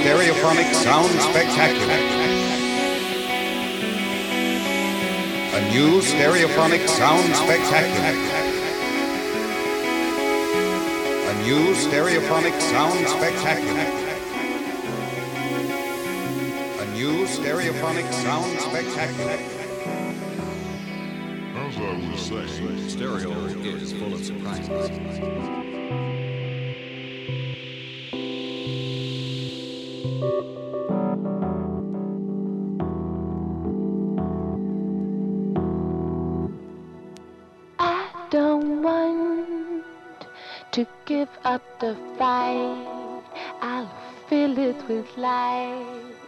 stereophonic sound spectacular. A new stereophonic sound spectacular. A new stereophonic sound spectacular. A new stereophonic sound spectacular. As I was saying, Stereo is full of surprises. Fill it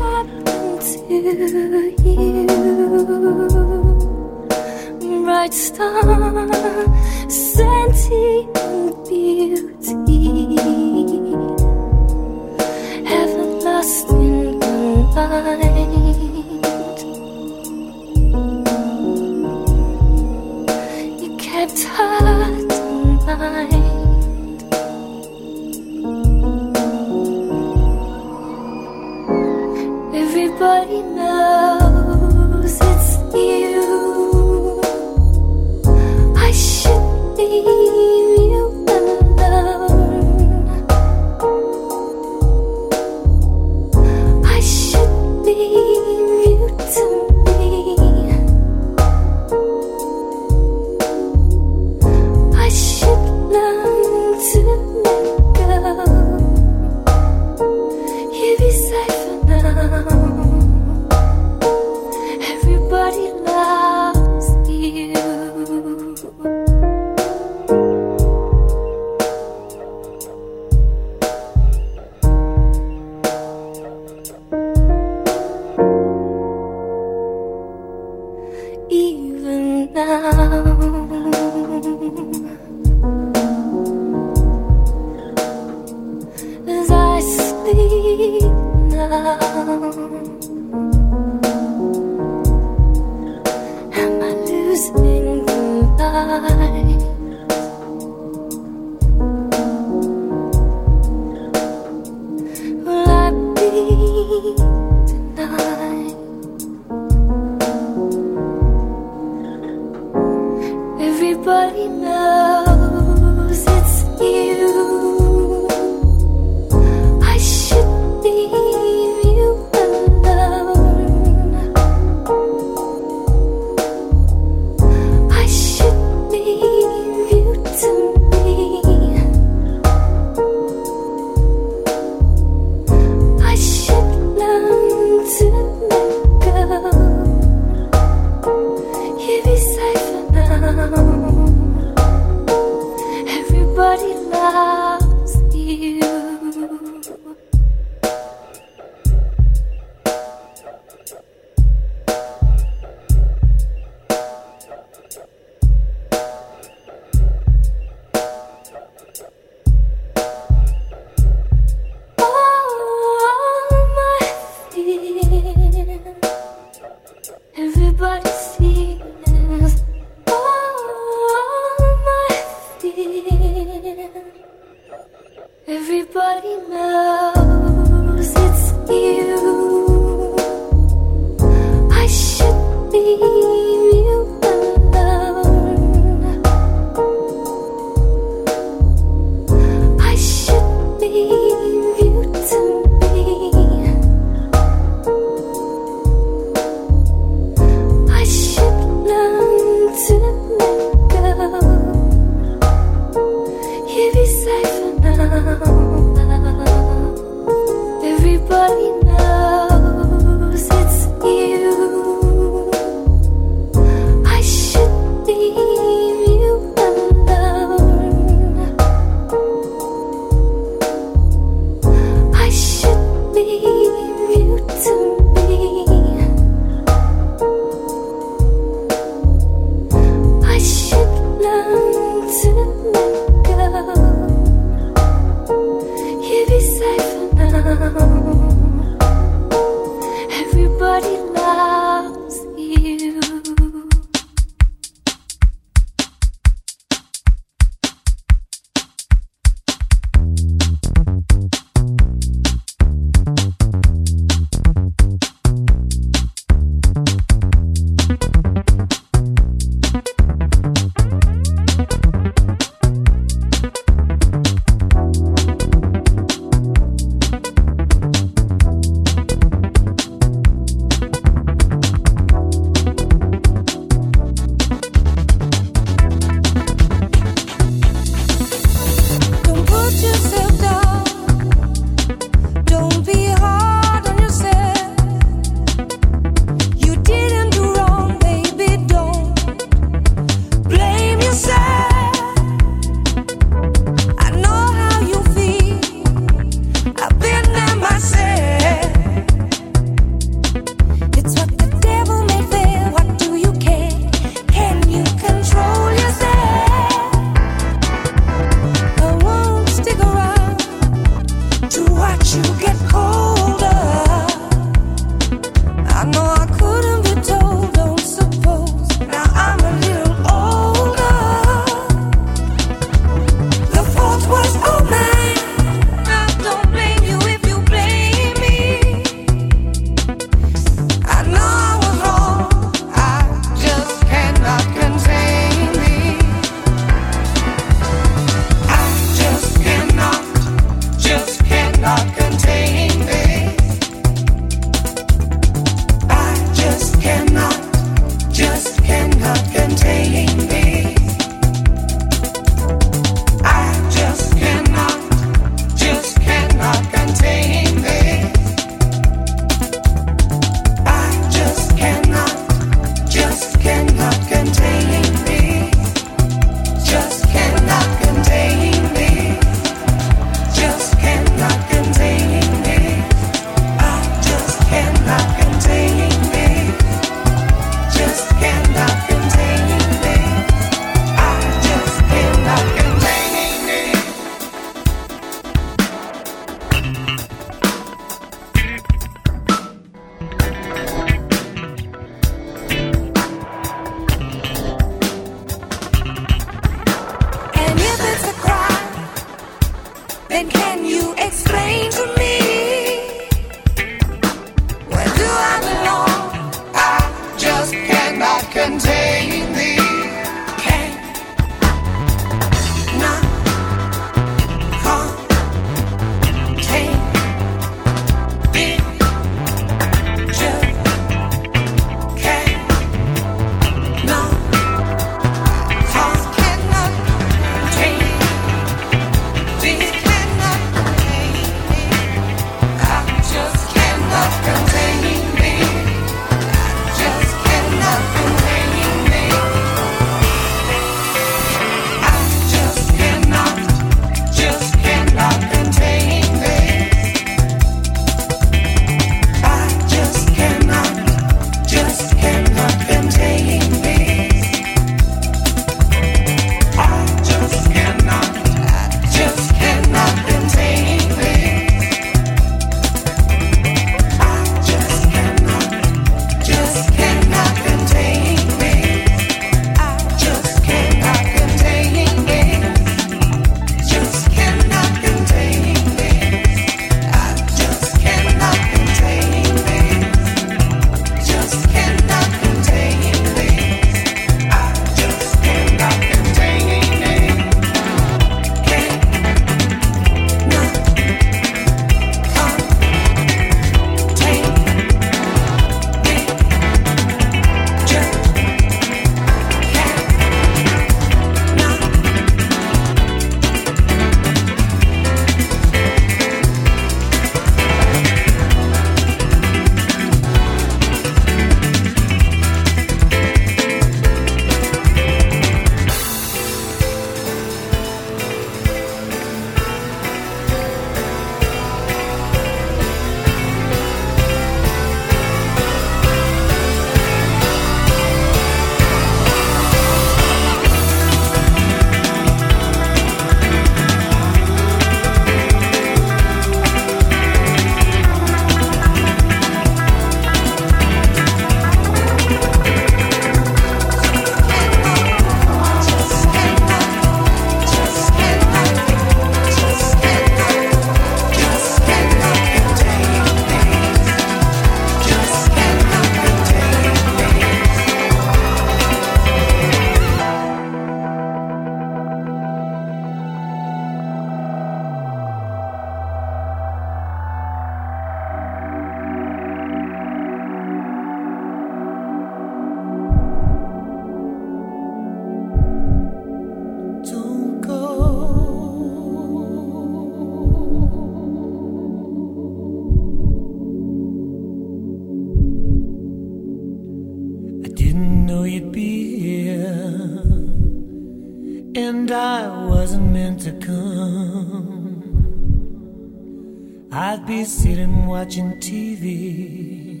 watching TV.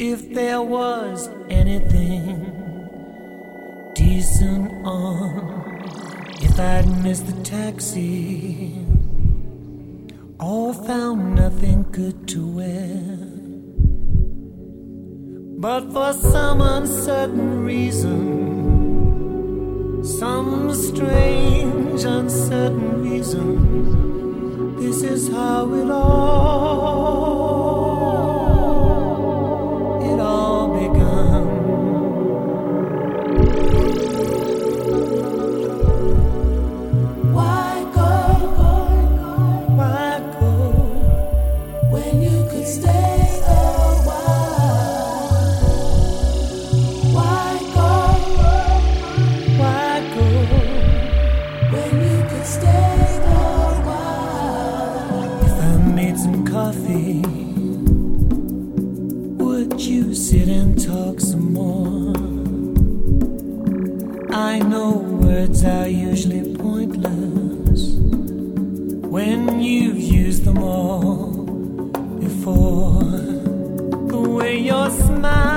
If there was anything decent on, if I'd missed the taxi or found nothing good to wear. But for some uncertain reason, some strange uncertain reason. This is how it all. you sit and talk some more. I know words are usually pointless when you've used them all before. The way your smile.